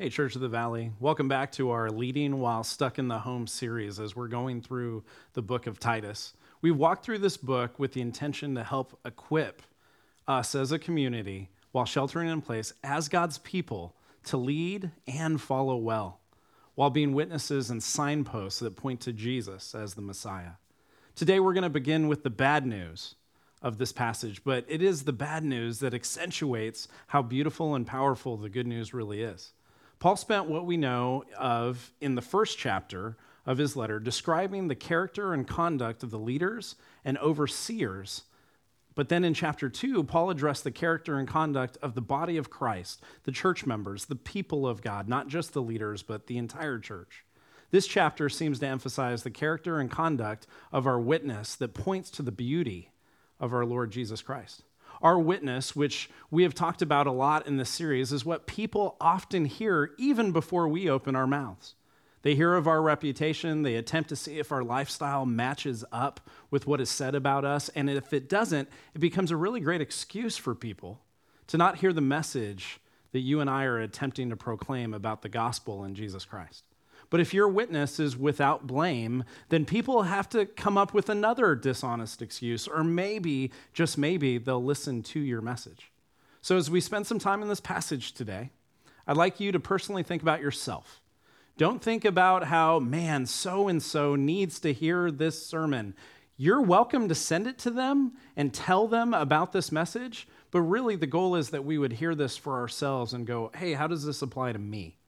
Hey, Church of the Valley. Welcome back to our Leading While Stuck in the Home series as we're going through the book of Titus. We walked through this book with the intention to help equip us as a community while sheltering in place as God's people to lead and follow well, while being witnesses and signposts that point to Jesus as the Messiah. Today, we're going to begin with the bad news of this passage, but it is the bad news that accentuates how beautiful and powerful the good news really is. Paul spent what we know of in the first chapter of his letter describing the character and conduct of the leaders and overseers. But then in chapter two, Paul addressed the character and conduct of the body of Christ, the church members, the people of God, not just the leaders, but the entire church. This chapter seems to emphasize the character and conduct of our witness that points to the beauty of our Lord Jesus Christ. Our witness, which we have talked about a lot in this series, is what people often hear even before we open our mouths. They hear of our reputation, they attempt to see if our lifestyle matches up with what is said about us, and if it doesn't, it becomes a really great excuse for people to not hear the message that you and I are attempting to proclaim about the gospel in Jesus Christ. But if your witness is without blame, then people have to come up with another dishonest excuse, or maybe, just maybe, they'll listen to your message. So as we spend some time in this passage today, I'd like you to personally think about yourself. Don't think about how, man, so and so needs to hear this sermon. You're welcome to send it to them and tell them about this message, but really the goal is that we would hear this for ourselves and go, hey, how does this apply to me?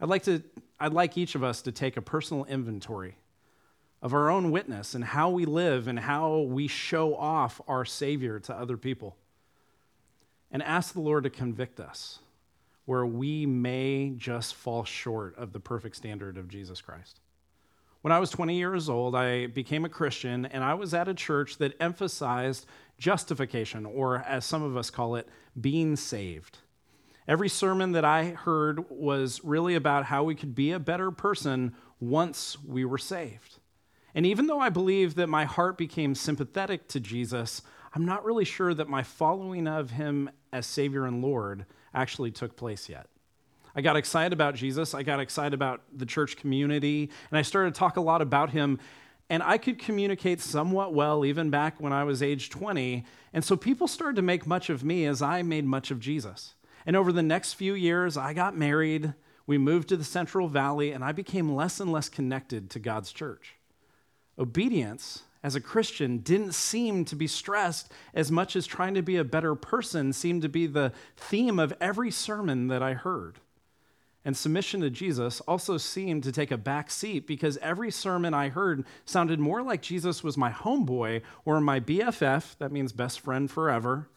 I'd like, to, I'd like each of us to take a personal inventory of our own witness and how we live and how we show off our Savior to other people. And ask the Lord to convict us where we may just fall short of the perfect standard of Jesus Christ. When I was 20 years old, I became a Christian, and I was at a church that emphasized justification, or as some of us call it, being saved. Every sermon that I heard was really about how we could be a better person once we were saved. And even though I believe that my heart became sympathetic to Jesus, I'm not really sure that my following of him as Savior and Lord actually took place yet. I got excited about Jesus. I got excited about the church community, and I started to talk a lot about him. And I could communicate somewhat well even back when I was age 20. And so people started to make much of me as I made much of Jesus. And over the next few years, I got married, we moved to the Central Valley, and I became less and less connected to God's church. Obedience as a Christian didn't seem to be stressed as much as trying to be a better person seemed to be the theme of every sermon that I heard. And submission to Jesus also seemed to take a back seat because every sermon I heard sounded more like Jesus was my homeboy or my BFF, that means best friend forever,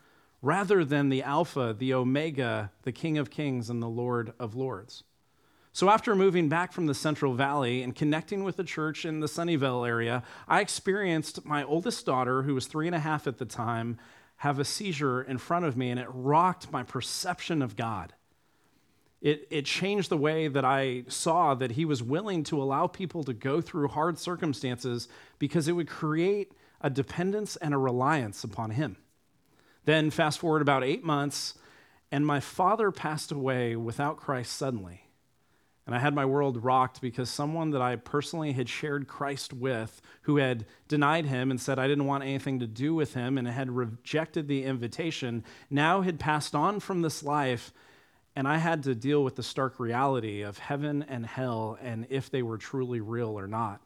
rather than the Alpha, the Omega, the King of Kings, and the Lord of Lords. So, after moving back from the Central Valley and connecting with the church in the Sunnyvale area, I experienced my oldest daughter, who was three and a half at the time, have a seizure in front of me, and it rocked my perception of God. It, it changed the way that I saw that He was willing to allow people to go through hard circumstances because it would create a dependence and a reliance upon Him. Then, fast forward about eight months, and my father passed away without Christ suddenly. And I had my world rocked because someone that I personally had shared Christ with, who had denied him and said I didn't want anything to do with him and had rejected the invitation, now had passed on from this life. And I had to deal with the stark reality of heaven and hell and if they were truly real or not.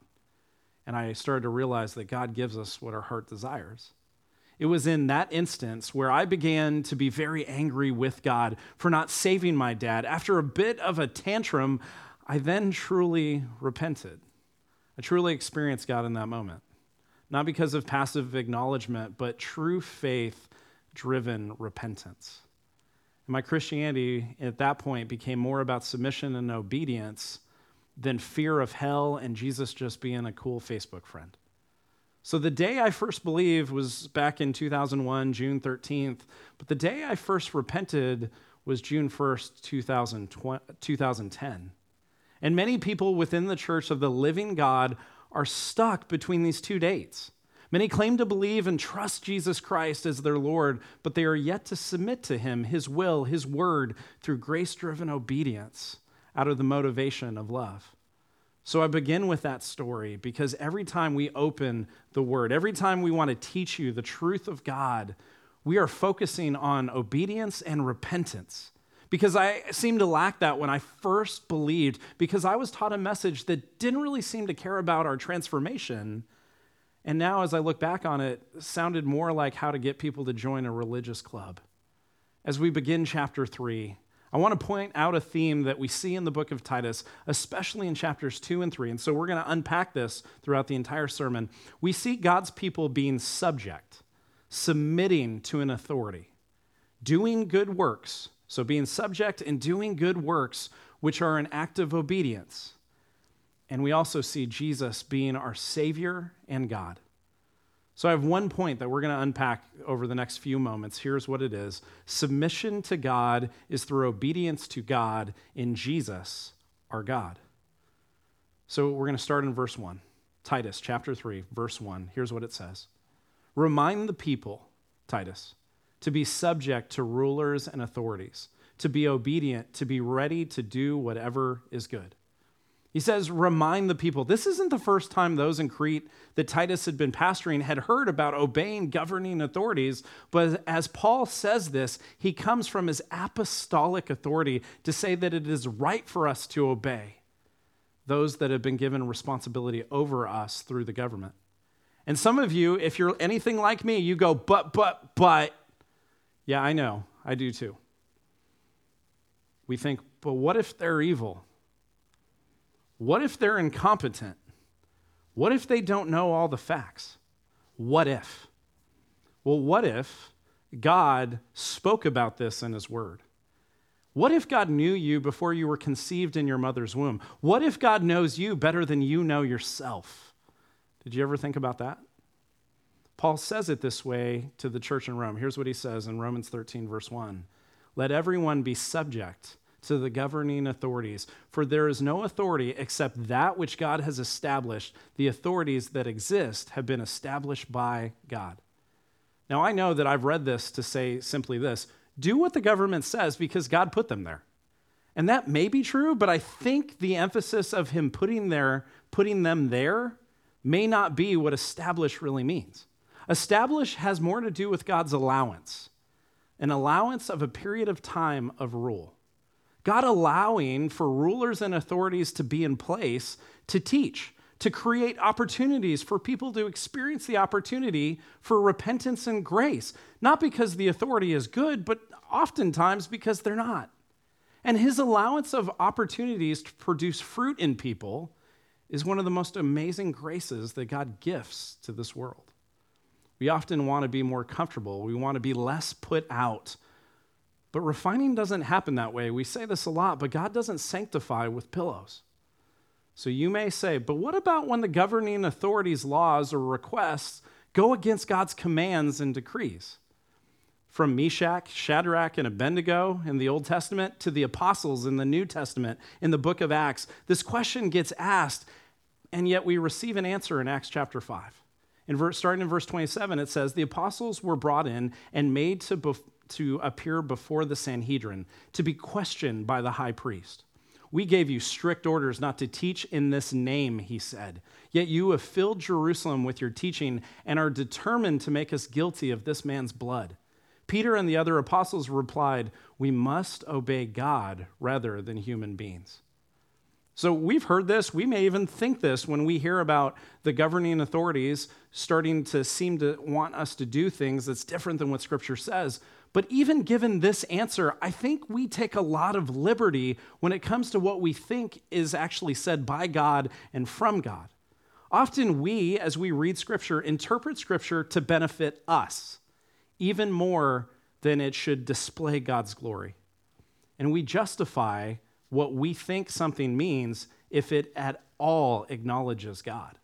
And I started to realize that God gives us what our heart desires. It was in that instance where I began to be very angry with God for not saving my dad. After a bit of a tantrum, I then truly repented. I truly experienced God in that moment. Not because of passive acknowledgement, but true faith driven repentance. And my Christianity at that point became more about submission and obedience than fear of hell and Jesus just being a cool Facebook friend. So the day I first believed was back in 2001, June 13th, but the day I first repented was June 1st, 2010. And many people within the church of the living God are stuck between these two dates. Many claim to believe and trust Jesus Christ as their Lord, but they are yet to submit to Him, His will, His word, through grace driven obedience out of the motivation of love. So I begin with that story because every time we open the Word, every time we want to teach you the truth of God, we are focusing on obedience and repentance. Because I seemed to lack that when I first believed, because I was taught a message that didn't really seem to care about our transformation and now, as I look back on it, it sounded more like how to get people to join a religious club. As we begin chapter three, I want to point out a theme that we see in the book of Titus, especially in chapters two and three. And so we're going to unpack this throughout the entire sermon. We see God's people being subject, submitting to an authority, doing good works. So being subject and doing good works, which are an act of obedience. And we also see Jesus being our Savior and God. So I have one point that we're going to unpack over the next few moments. Here's what it is Submission to God is through obedience to God in Jesus, our God. So we're going to start in verse 1. Titus chapter 3, verse 1. Here's what it says Remind the people, Titus, to be subject to rulers and authorities, to be obedient, to be ready to do whatever is good he says, remind the people. This isn't the first time those in Crete that Titus had been pastoring had heard about obeying governing authorities. But as Paul says this, he comes from his apostolic authority to say that it is right for us to obey those that have been given responsibility over us through the government. And some of you, if you're anything like me, you go, but, but, but. Yeah, I know. I do too. We think, but what if they're evil? What if they're incompetent? What if they don't know all the facts? What if? Well, what if God spoke about this in His Word? What if God knew you before you were conceived in your mother's womb? What if God knows you better than you know yourself? Did you ever think about that? Paul says it this way to the church in Rome. Here's what he says in Romans 13, verse 1 Let everyone be subject to the governing authorities. For there is no authority except that which God has established. The authorities that exist have been established by God. Now, I know that I've read this to say simply this do what the government says because God put them there. And that may be true, but I think the emphasis of him putting, there, putting them there may not be what establish really means. Establish has more to do with God's allowance, an allowance of a period of time of rule. God allowing for rulers and authorities to be in place to teach, to create opportunities for people to experience the opportunity for repentance and grace, not because the authority is good, but oftentimes because they're not. And his allowance of opportunities to produce fruit in people is one of the most amazing graces that God gifts to this world. We often want to be more comfortable, we want to be less put out but refining doesn't happen that way. We say this a lot, but God doesn't sanctify with pillows. So you may say, but what about when the governing authorities' laws or requests go against God's commands and decrees? From Meshach, Shadrach, and Abednego in the Old Testament to the apostles in the New Testament in the book of Acts, this question gets asked, and yet we receive an answer in Acts chapter 5. In verse, starting in verse 27, it says, The apostles were brought in and made to to appear before the Sanhedrin, to be questioned by the high priest. We gave you strict orders not to teach in this name, he said. Yet you have filled Jerusalem with your teaching and are determined to make us guilty of this man's blood. Peter and the other apostles replied, We must obey God rather than human beings. So we've heard this. We may even think this when we hear about the governing authorities starting to seem to want us to do things that's different than what Scripture says. But even given this answer, I think we take a lot of liberty when it comes to what we think is actually said by God and from God. Often we, as we read Scripture, interpret Scripture to benefit us, even more than it should display God's glory. And we justify what we think something means if it at all acknowledges God.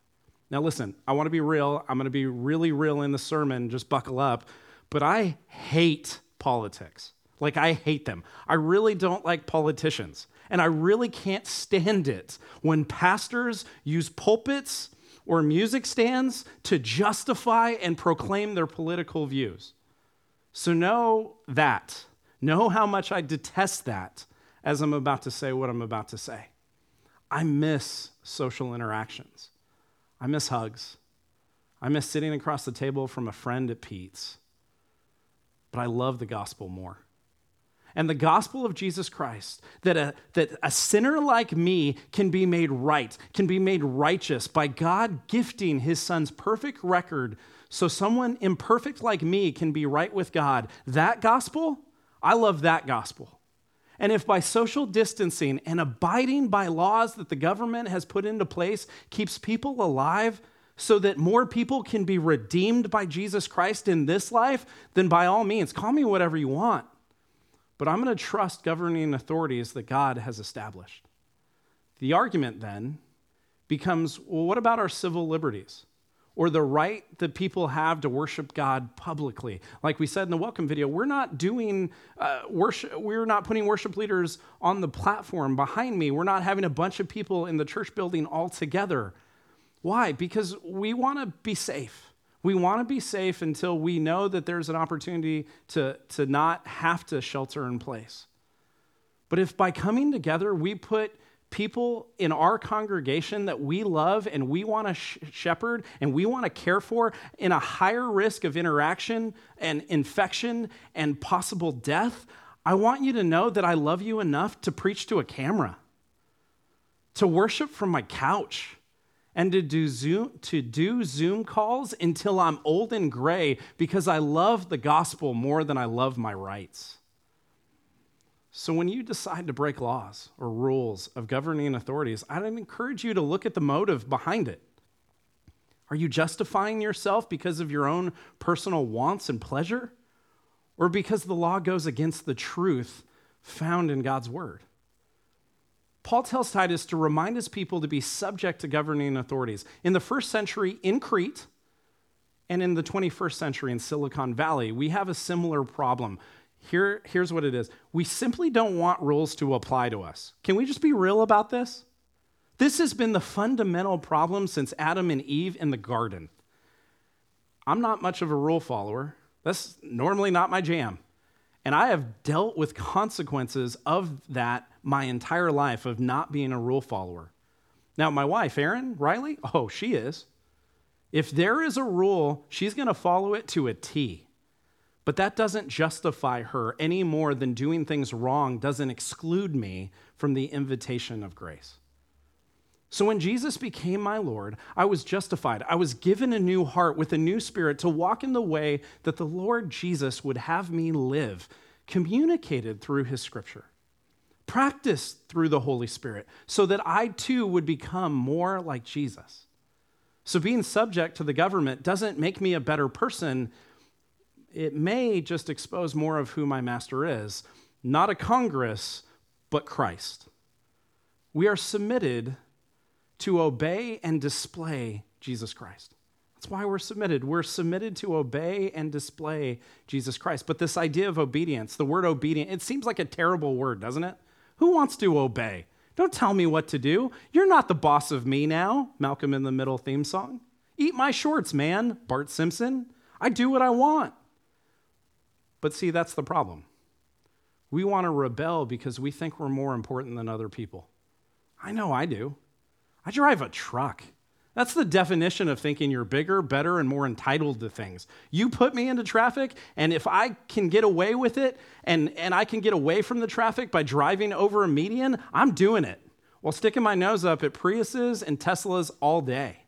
Now, listen, I want to be real. I'm going to be really real in the sermon. Just buckle up but I hate politics. Like, I hate them. I really don't like politicians. And I really can't stand it when pastors use pulpits or music stands to justify and proclaim their political views. So know that. Know how much I detest that as I'm about to say what I'm about to say. I miss social interactions. I miss hugs. I miss sitting across the table from a friend at Pete's. But I love the gospel more and the gospel of Jesus Christ that a, that a sinner like me can be made right, can be made righteous by God gifting his son's perfect record so someone imperfect like me can be right with God. That gospel, I love that gospel. And if by social distancing and abiding by laws that the government has put into place keeps people alive so that more people can be redeemed by Jesus Christ in this life, then by all means, call me whatever you want. But I'm going to trust governing authorities that God has established. The argument then becomes well, what about our civil liberties? Or the right that people have to worship God publicly. Like we said in the welcome video, we're not doing uh, worship, we're not putting worship leaders on the platform behind me. We're not having a bunch of people in the church building all together. Why? Because we want to be safe. We want to be safe until we know that there's an opportunity to, to not have to shelter in place. But if by coming together we put people in our congregation that we love and we want to sh- shepherd and we want to care for in a higher risk of interaction and infection and possible death, I want you to know that I love you enough to preach to a camera, to worship from my couch and to do Zoom, to do Zoom calls until I'm old and gray because I love the gospel more than I love my rights. So when you decide to break laws or rules of governing authorities, I'd encourage you to look at the motive behind it. Are you justifying yourself because of your own personal wants and pleasure? Or because the law goes against the truth found in God's word? Paul tells Titus to remind his people to be subject to governing authorities. In the first century in Crete and in the 21st century in Silicon Valley, we have a similar problem. Here, here's what it is we simply don't want rules to apply to us. Can we just be real about this? This has been the fundamental problem since Adam and Eve in the garden. I'm not much of a rule follower. That's normally not my jam. And I have dealt with consequences of that my entire life of not being a rule follower. Now, my wife, Erin Riley, oh, she is. If there is a rule, she's going to follow it to a T. But that doesn't justify her any more than doing things wrong doesn't exclude me from the invitation of grace. So when Jesus became my Lord, I was justified. I was given a new heart with a new spirit to walk in the way that the Lord Jesus would have me live, communicated through his scripture practiced through the Holy Spirit so that I too would become more like Jesus. So, being subject to the government doesn't make me a better person. It may just expose more of who my master is. Not a Congress, but Christ. We are submitted to obey and display Jesus Christ. That's why we're submitted. We're submitted to obey and display Jesus Christ. But this idea of obedience, the word obedient, it seems like a terrible word, doesn't it? Who wants to obey? Don't tell me what to do. You're not the boss of me now, Malcolm in the Middle theme song. Eat my shorts, man, Bart Simpson. I do what I want. But see, that's the problem. We want to rebel because we think we're more important than other people. I know I do. I drive a truck. That's the definition of thinking you're bigger, better, and more entitled to things. You put me into traffic, and if I can get away with it and, and I can get away from the traffic by driving over a median, I'm doing it while sticking my nose up at Priuses and Teslas all day.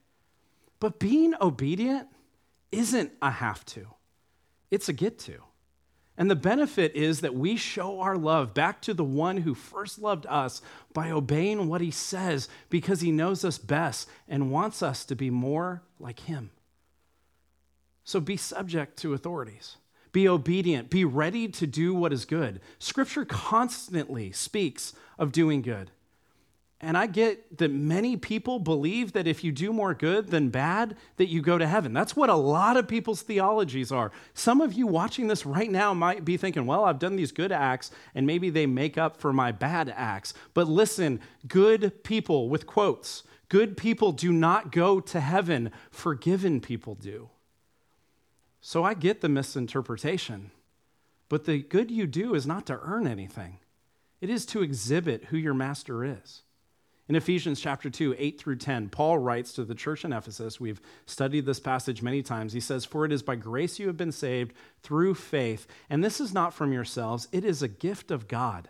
But being obedient isn't a have to, it's a get to. And the benefit is that we show our love back to the one who first loved us by obeying what he says because he knows us best and wants us to be more like him. So be subject to authorities. Be obedient. Be ready to do what is good. Scripture constantly speaks of doing good. And I get that many people believe that if you do more good than bad, that you go to heaven. That's what a lot of people's theologies are. Some of you watching this right now might be thinking, well, I've done these good acts and maybe they make up for my bad acts. But listen, good people, with quotes, good people do not go to heaven, forgiven people do. So I get the misinterpretation. But the good you do is not to earn anything, it is to exhibit who your master is. In Ephesians chapter 2, 8 through 10, Paul writes to the church in Ephesus. We've studied this passage many times. He says, For it is by grace you have been saved through faith. And this is not from yourselves, it is a gift of God,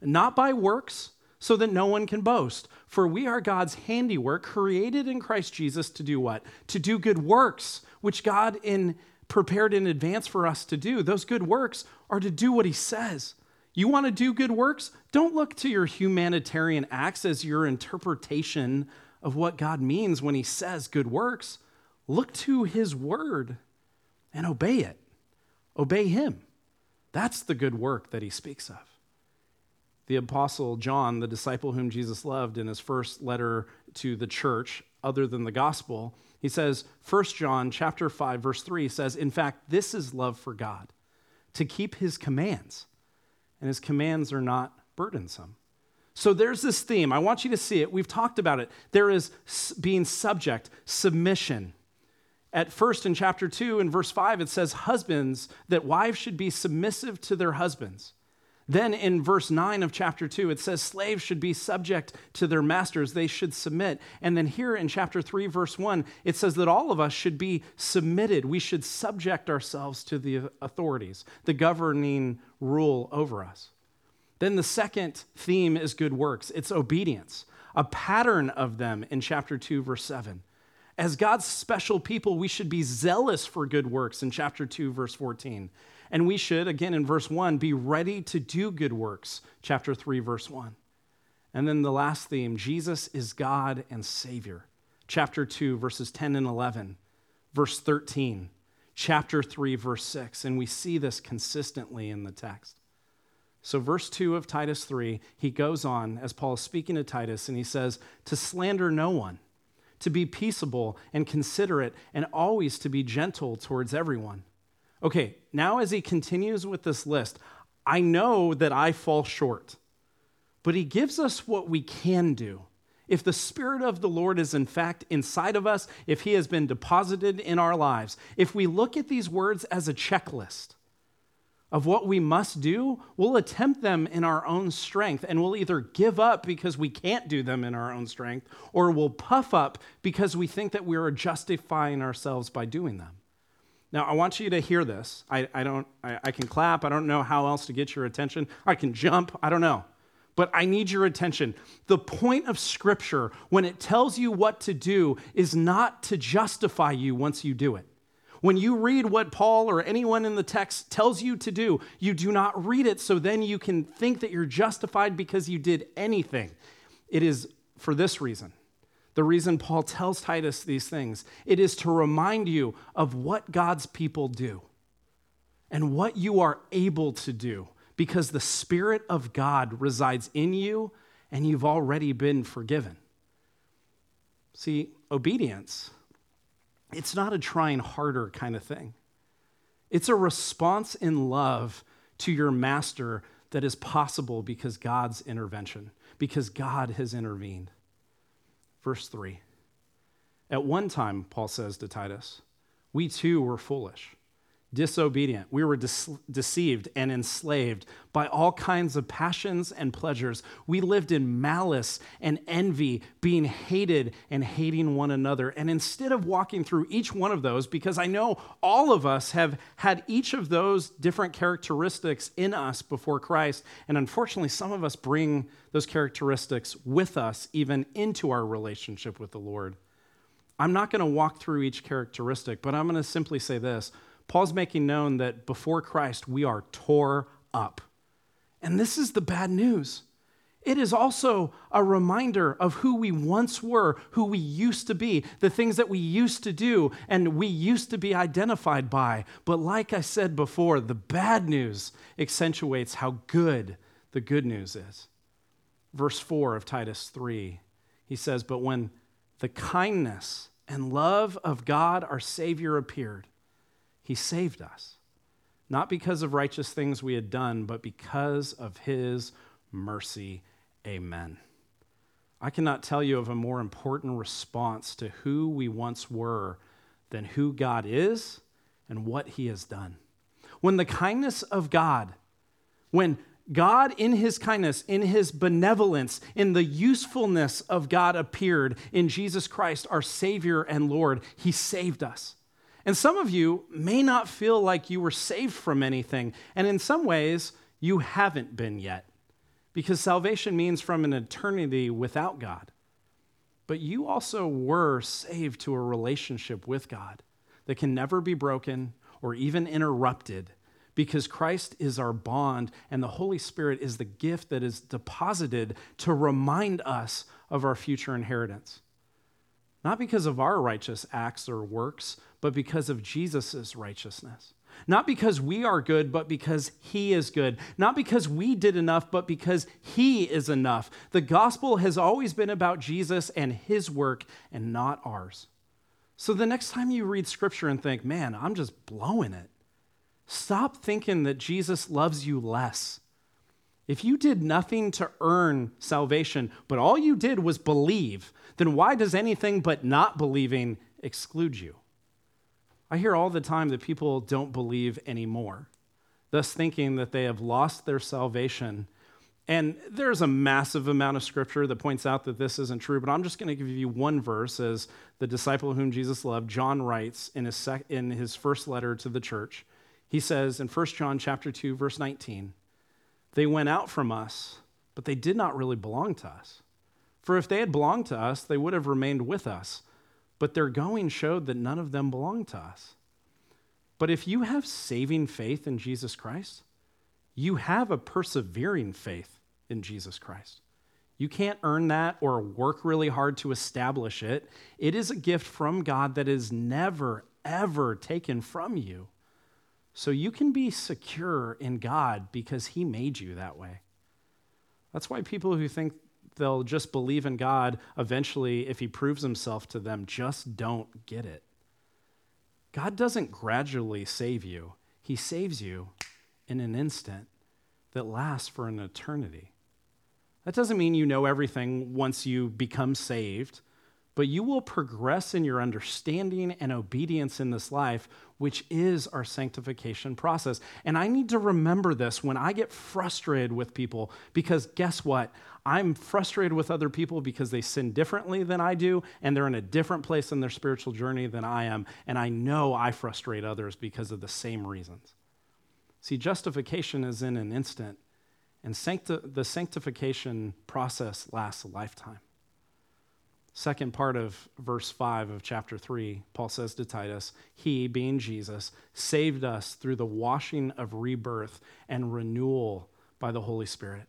not by works, so that no one can boast. For we are God's handiwork, created in Christ Jesus to do what? To do good works, which God in prepared in advance for us to do. Those good works are to do what he says. You want to do good works? Don't look to your humanitarian acts as your interpretation of what God means when he says good works. Look to his word and obey it. Obey him. That's the good work that he speaks of. The apostle John, the disciple whom Jesus loved in his first letter to the church, other than the gospel, he says, 1 John chapter 5 verse 3 says, "In fact, this is love for God, to keep his commands." And his commands are not burdensome. So there's this theme. I want you to see it. We've talked about it. There is being subject, submission. At first, in chapter 2, in verse 5, it says, Husbands, that wives should be submissive to their husbands. Then in verse 9 of chapter 2, it says slaves should be subject to their masters, they should submit. And then here in chapter 3, verse 1, it says that all of us should be submitted. We should subject ourselves to the authorities, the governing rule over us. Then the second theme is good works, it's obedience, a pattern of them in chapter 2, verse 7. As God's special people, we should be zealous for good works in chapter 2, verse 14. And we should, again in verse 1, be ready to do good works, chapter 3, verse 1. And then the last theme Jesus is God and Savior, chapter 2, verses 10 and 11, verse 13, chapter 3, verse 6. And we see this consistently in the text. So, verse 2 of Titus 3, he goes on as Paul is speaking to Titus, and he says, To slander no one, to be peaceable and considerate, and always to be gentle towards everyone Okay, now as he continues with this list, I know that I fall short, but he gives us what we can do. If the Spirit of the Lord is in fact inside of us, if he has been deposited in our lives, if we look at these words as a checklist of what we must do, we'll attempt them in our own strength and we'll either give up because we can't do them in our own strength or we'll puff up because we think that we are justifying ourselves by doing them. Now, I want you to hear this. I, I don't, I, I can clap. I don't know how else to get your attention. I can jump. I don't know. But I need your attention. The point of Scripture, when it tells you what to do, is not to justify you once you do it. When you read what Paul or anyone in the text tells you to do, you do not read it so then you can think that you're justified because you did anything. It is for this reason the reason Paul tells Titus these things. It is to remind you of what God's people do and what you are able to do because the Spirit of God resides in you and you've already been forgiven. See, obedience, it's not a trying harder kind of thing. It's a response in love to your master that is possible because God's intervention, because God has intervened. Verse 3. At one time, Paul says to Titus, we too were foolish, disobedient. We were de- deceived and enslaved by all kinds of passions and pleasures. We lived in malice and envy, being hated and hating one another. And instead of walking through each one of those, because I know all of us have had each of those different characteristics in us before Christ, and unfortunately, some of us bring those characteristics with us even into our relationship with the Lord. I'm not going to walk through each characteristic, but I'm going to simply say this. Paul's making known that before Christ, we are tore up. And this is the bad news. It is also a reminder of who we once were, who we used to be, the things that we used to do, and we used to be identified by. But like I said before, the bad news accentuates how good the good news is. verse 4 of Titus 3. He says, But when the kindness and love of God our Savior appeared, he saved us, not because of righteous things we had done, but because of his mercy. Amen. I cannot tell you of a more important response to who we once were than who God is and what he has done. When the kindness of God, when God, in his kindness, in his benevolence, in the usefulness of God, appeared in Jesus Christ, our Savior and Lord. He saved us. And some of you may not feel like you were saved from anything. And in some ways, you haven't been yet, because salvation means from an eternity without God. But you also were saved to a relationship with God that can never be broken or even interrupted because Christ is our bond and the Holy Spirit is the gift that is deposited to remind us of our future inheritance. Not because of our righteous acts or works, but because of Jesus' righteousness. Not because we are good, but because He is good. Not because we did enough, but because He is enough. The gospel has always been about Jesus and His work and not ours. So the next time you read scripture and think, man, I'm just blowing it, Stop thinking that Jesus loves you less. If you did nothing to earn salvation, but all you did was believe, then why does anything but not believing exclude you? I hear all the time that people don't believe anymore, thus thinking that they have lost their salvation. And there's a massive amount of scripture that points out that this isn't true, but I'm just going to give you one verse as the disciple whom Jesus loved, John writes in his, sec- in his first letter to the church. He says in 1 John chapter 2 verse 19, they went out from us, but they did not really belong to us. For if they had belonged to us, they would have remained with us. But their going showed that none of them belonged to us. But if you have saving faith in Jesus Christ, you have a persevering faith in Jesus Christ. You can't earn that or work really hard to establish it. It is a gift from God that is never, ever taken from you. So you can be secure in God because He made you that way. That's why people who think they'll just believe in God eventually, if He proves Himself to them, just don't get it. God doesn't gradually save you, He saves you in an instant that lasts for an eternity. That doesn't mean you know everything once you become saved but you will progress in your understanding and obedience in this life, which is our sanctification process. And I need to remember this when I get frustrated with people, because guess what? I'm frustrated with other people because they sin differently than I do, and they're in a different place in their spiritual journey than I am. And I know I frustrate others because of the same reasons. See, justification is in an instant, and sancti- the sanctification process lasts a lifetime. Second part of verse 5 of chapter 3, Paul says to Titus, He, being Jesus, saved us through the washing of rebirth and renewal by the Holy Spirit.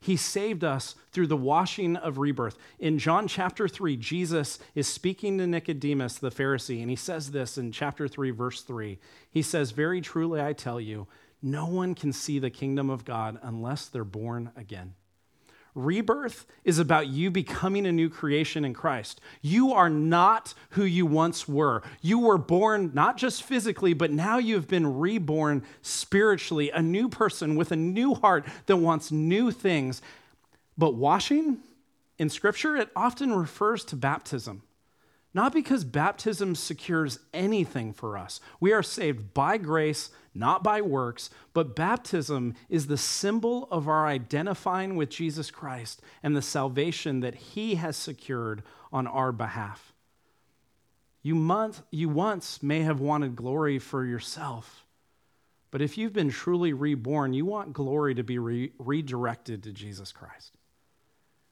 He saved us through the washing of rebirth. In John chapter 3, Jesus is speaking to Nicodemus, the Pharisee, and he says this in chapter 3, verse 3. He says, Very truly I tell you, no one can see the kingdom of God unless they're born again. Rebirth is about you becoming a new creation in Christ. You are not who you once were. You were born not just physically, but now you have been reborn spiritually, a new person with a new heart that wants new things. But washing in Scripture, it often refers to baptism. Not because baptism secures anything for us. We are saved by grace, not by works, but baptism is the symbol of our identifying with Jesus Christ and the salvation that he has secured on our behalf. You, month, you once may have wanted glory for yourself, but if you've been truly reborn, you want glory to be re- redirected to Jesus Christ.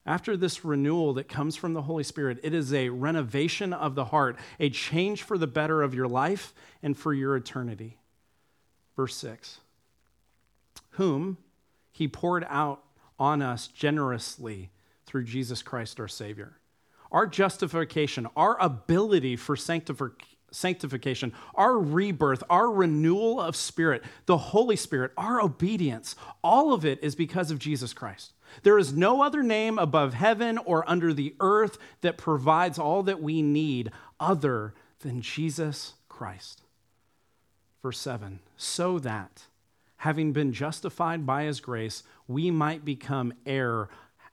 After this renewal that comes from the Holy Spirit, it is a renovation of the heart, a change for the better of your life and for your eternity. Verse 6 Whom he poured out on us generously through Jesus Christ our Savior. Our justification, our ability for sanctification, our rebirth, our renewal of spirit, the Holy Spirit, our obedience, all of it is because of Jesus Christ. There is no other name above heaven or under the earth that provides all that we need other than Jesus Christ. Verse 7 so that, having been justified by his grace, we might become heir,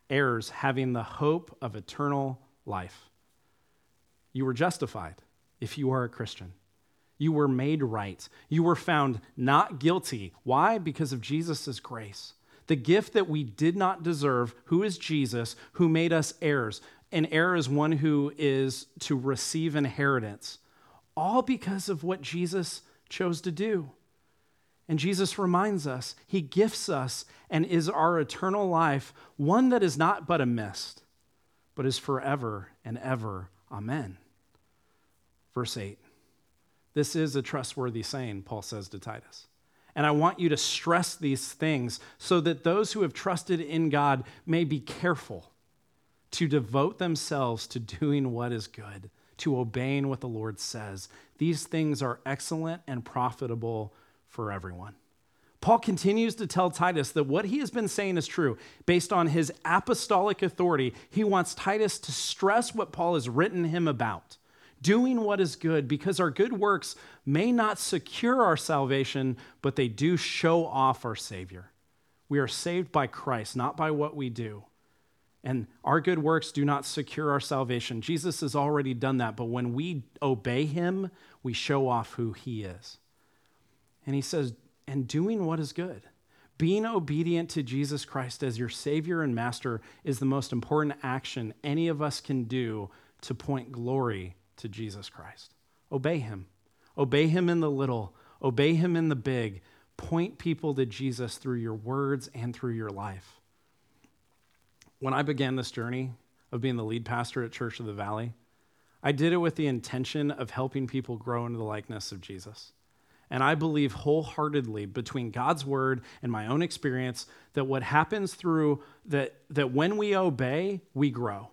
heirs, having the hope of eternal life. You were justified if you are a Christian. You were made right. You were found not guilty. Why? Because of Jesus' grace. The gift that we did not deserve, who is Jesus, who made us heirs. An heir is one who is to receive inheritance, all because of what Jesus chose to do. And Jesus reminds us, He gifts us and is our eternal life, one that is not but a mist, but is forever and ever. Amen. Verse 8. This is a trustworthy saying, Paul says to Titus. And I want you to stress these things so that those who have trusted in God may be careful to devote themselves to doing what is good, to obeying what the Lord says. These things are excellent and profitable for everyone. Paul continues to tell Titus that what he has been saying is true. Based on his apostolic authority, he wants Titus to stress what Paul has written him about doing what is good, because our good works may not secure our salvation, but they do show off our Savior. We are saved by Christ, not by what we do. And our good works do not secure our salvation. Jesus has already done that, but when we obey him, we show off who he is. And he says, and doing what is good. Being obedient to Jesus Christ as your Savior and Master is the most important action any of us can do to point glory to Jesus Christ. Obey him. Obey him in the little, obey him in the big. Point people to Jesus through your words and through your life. When I began this journey of being the lead pastor at Church of the Valley, I did it with the intention of helping people grow into the likeness of Jesus. And I believe wholeheartedly between God's word and my own experience that what happens through that that when we obey, we grow.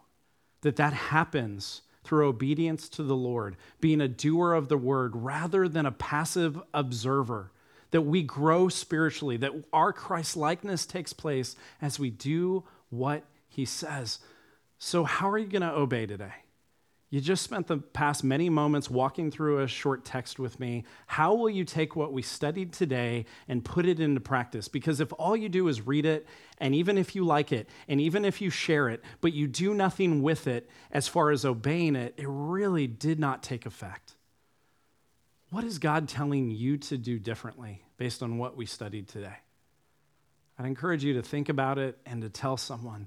That that happens through obedience to the Lord, being a doer of the word rather than a passive observer, that we grow spiritually, that our Christ likeness takes place as we do what he says. So, how are you going to obey today? You just spent the past many moments walking through a short text with me. How will you take what we studied today and put it into practice? Because if all you do is read it, and even if you like it, and even if you share it, but you do nothing with it as far as obeying it, it really did not take effect. What is God telling you to do differently based on what we studied today? I'd encourage you to think about it and to tell someone.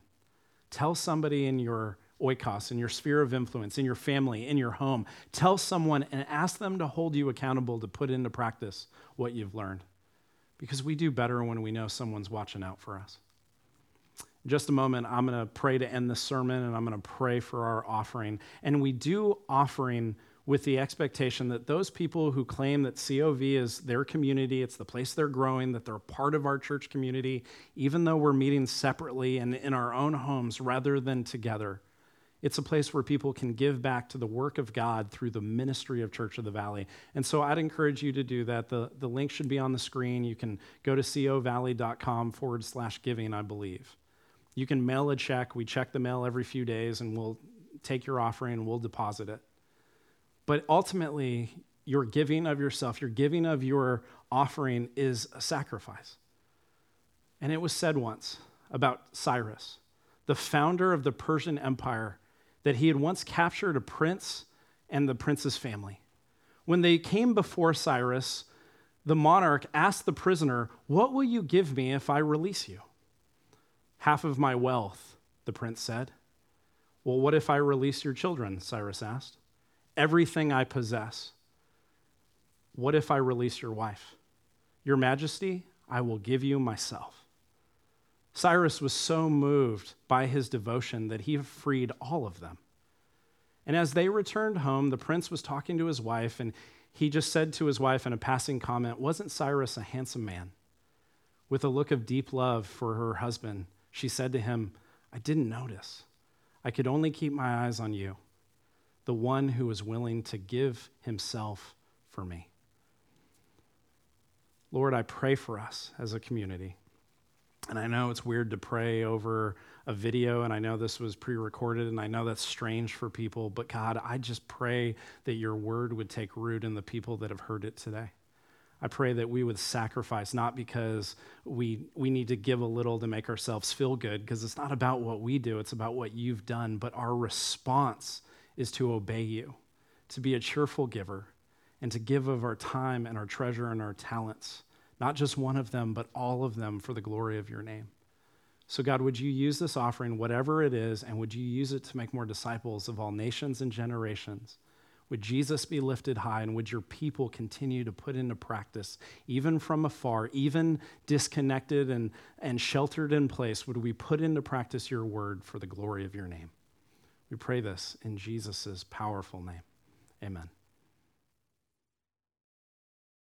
Tell somebody in your oikos, in your sphere of influence, in your family, in your home. Tell someone and ask them to hold you accountable to put into practice what you've learned. Because we do better when we know someone's watching out for us. In just a moment, I'm going to pray to end the sermon and I'm going to pray for our offering. And we do offering with the expectation that those people who claim that COV is their community, it's the place they're growing, that they're a part of our church community, even though we're meeting separately and in our own homes rather than together, it's a place where people can give back to the work of God through the ministry of Church of the Valley. And so I'd encourage you to do that. The, the link should be on the screen. You can go to covalley.com forward slash giving, I believe. You can mail a check. We check the mail every few days and we'll take your offering and we'll deposit it. But ultimately, your giving of yourself, your giving of your offering is a sacrifice. And it was said once about Cyrus, the founder of the Persian Empire that he had once captured a prince and the prince's family. When they came before Cyrus, the monarch asked the prisoner, What will you give me if I release you? Half of my wealth, the prince said. Well, what if I release your children? Cyrus asked. Everything I possess. What if I release your wife? Your majesty, I will give you myself. Cyrus was so moved by his devotion that he freed all of them. And as they returned home, the prince was talking to his wife, and he just said to his wife in a passing comment, Wasn't Cyrus a handsome man? With a look of deep love for her husband, she said to him, I didn't notice. I could only keep my eyes on you, the one who was willing to give himself for me. Lord, I pray for us as a community. And I know it's weird to pray over a video, and I know this was pre recorded, and I know that's strange for people, but God, I just pray that your word would take root in the people that have heard it today. I pray that we would sacrifice, not because we, we need to give a little to make ourselves feel good, because it's not about what we do, it's about what you've done, but our response is to obey you, to be a cheerful giver, and to give of our time and our treasure and our talents not just one of them, but all of them for the glory of your name. So, God, would you use this offering, whatever it is, and would you use it to make more disciples of all nations and generations? Would Jesus be lifted high, and would your people continue to put into practice, even from afar, even disconnected and, and sheltered in place, would we put into practice your word for the glory of your name? We pray this in Jesus' powerful name. Amen.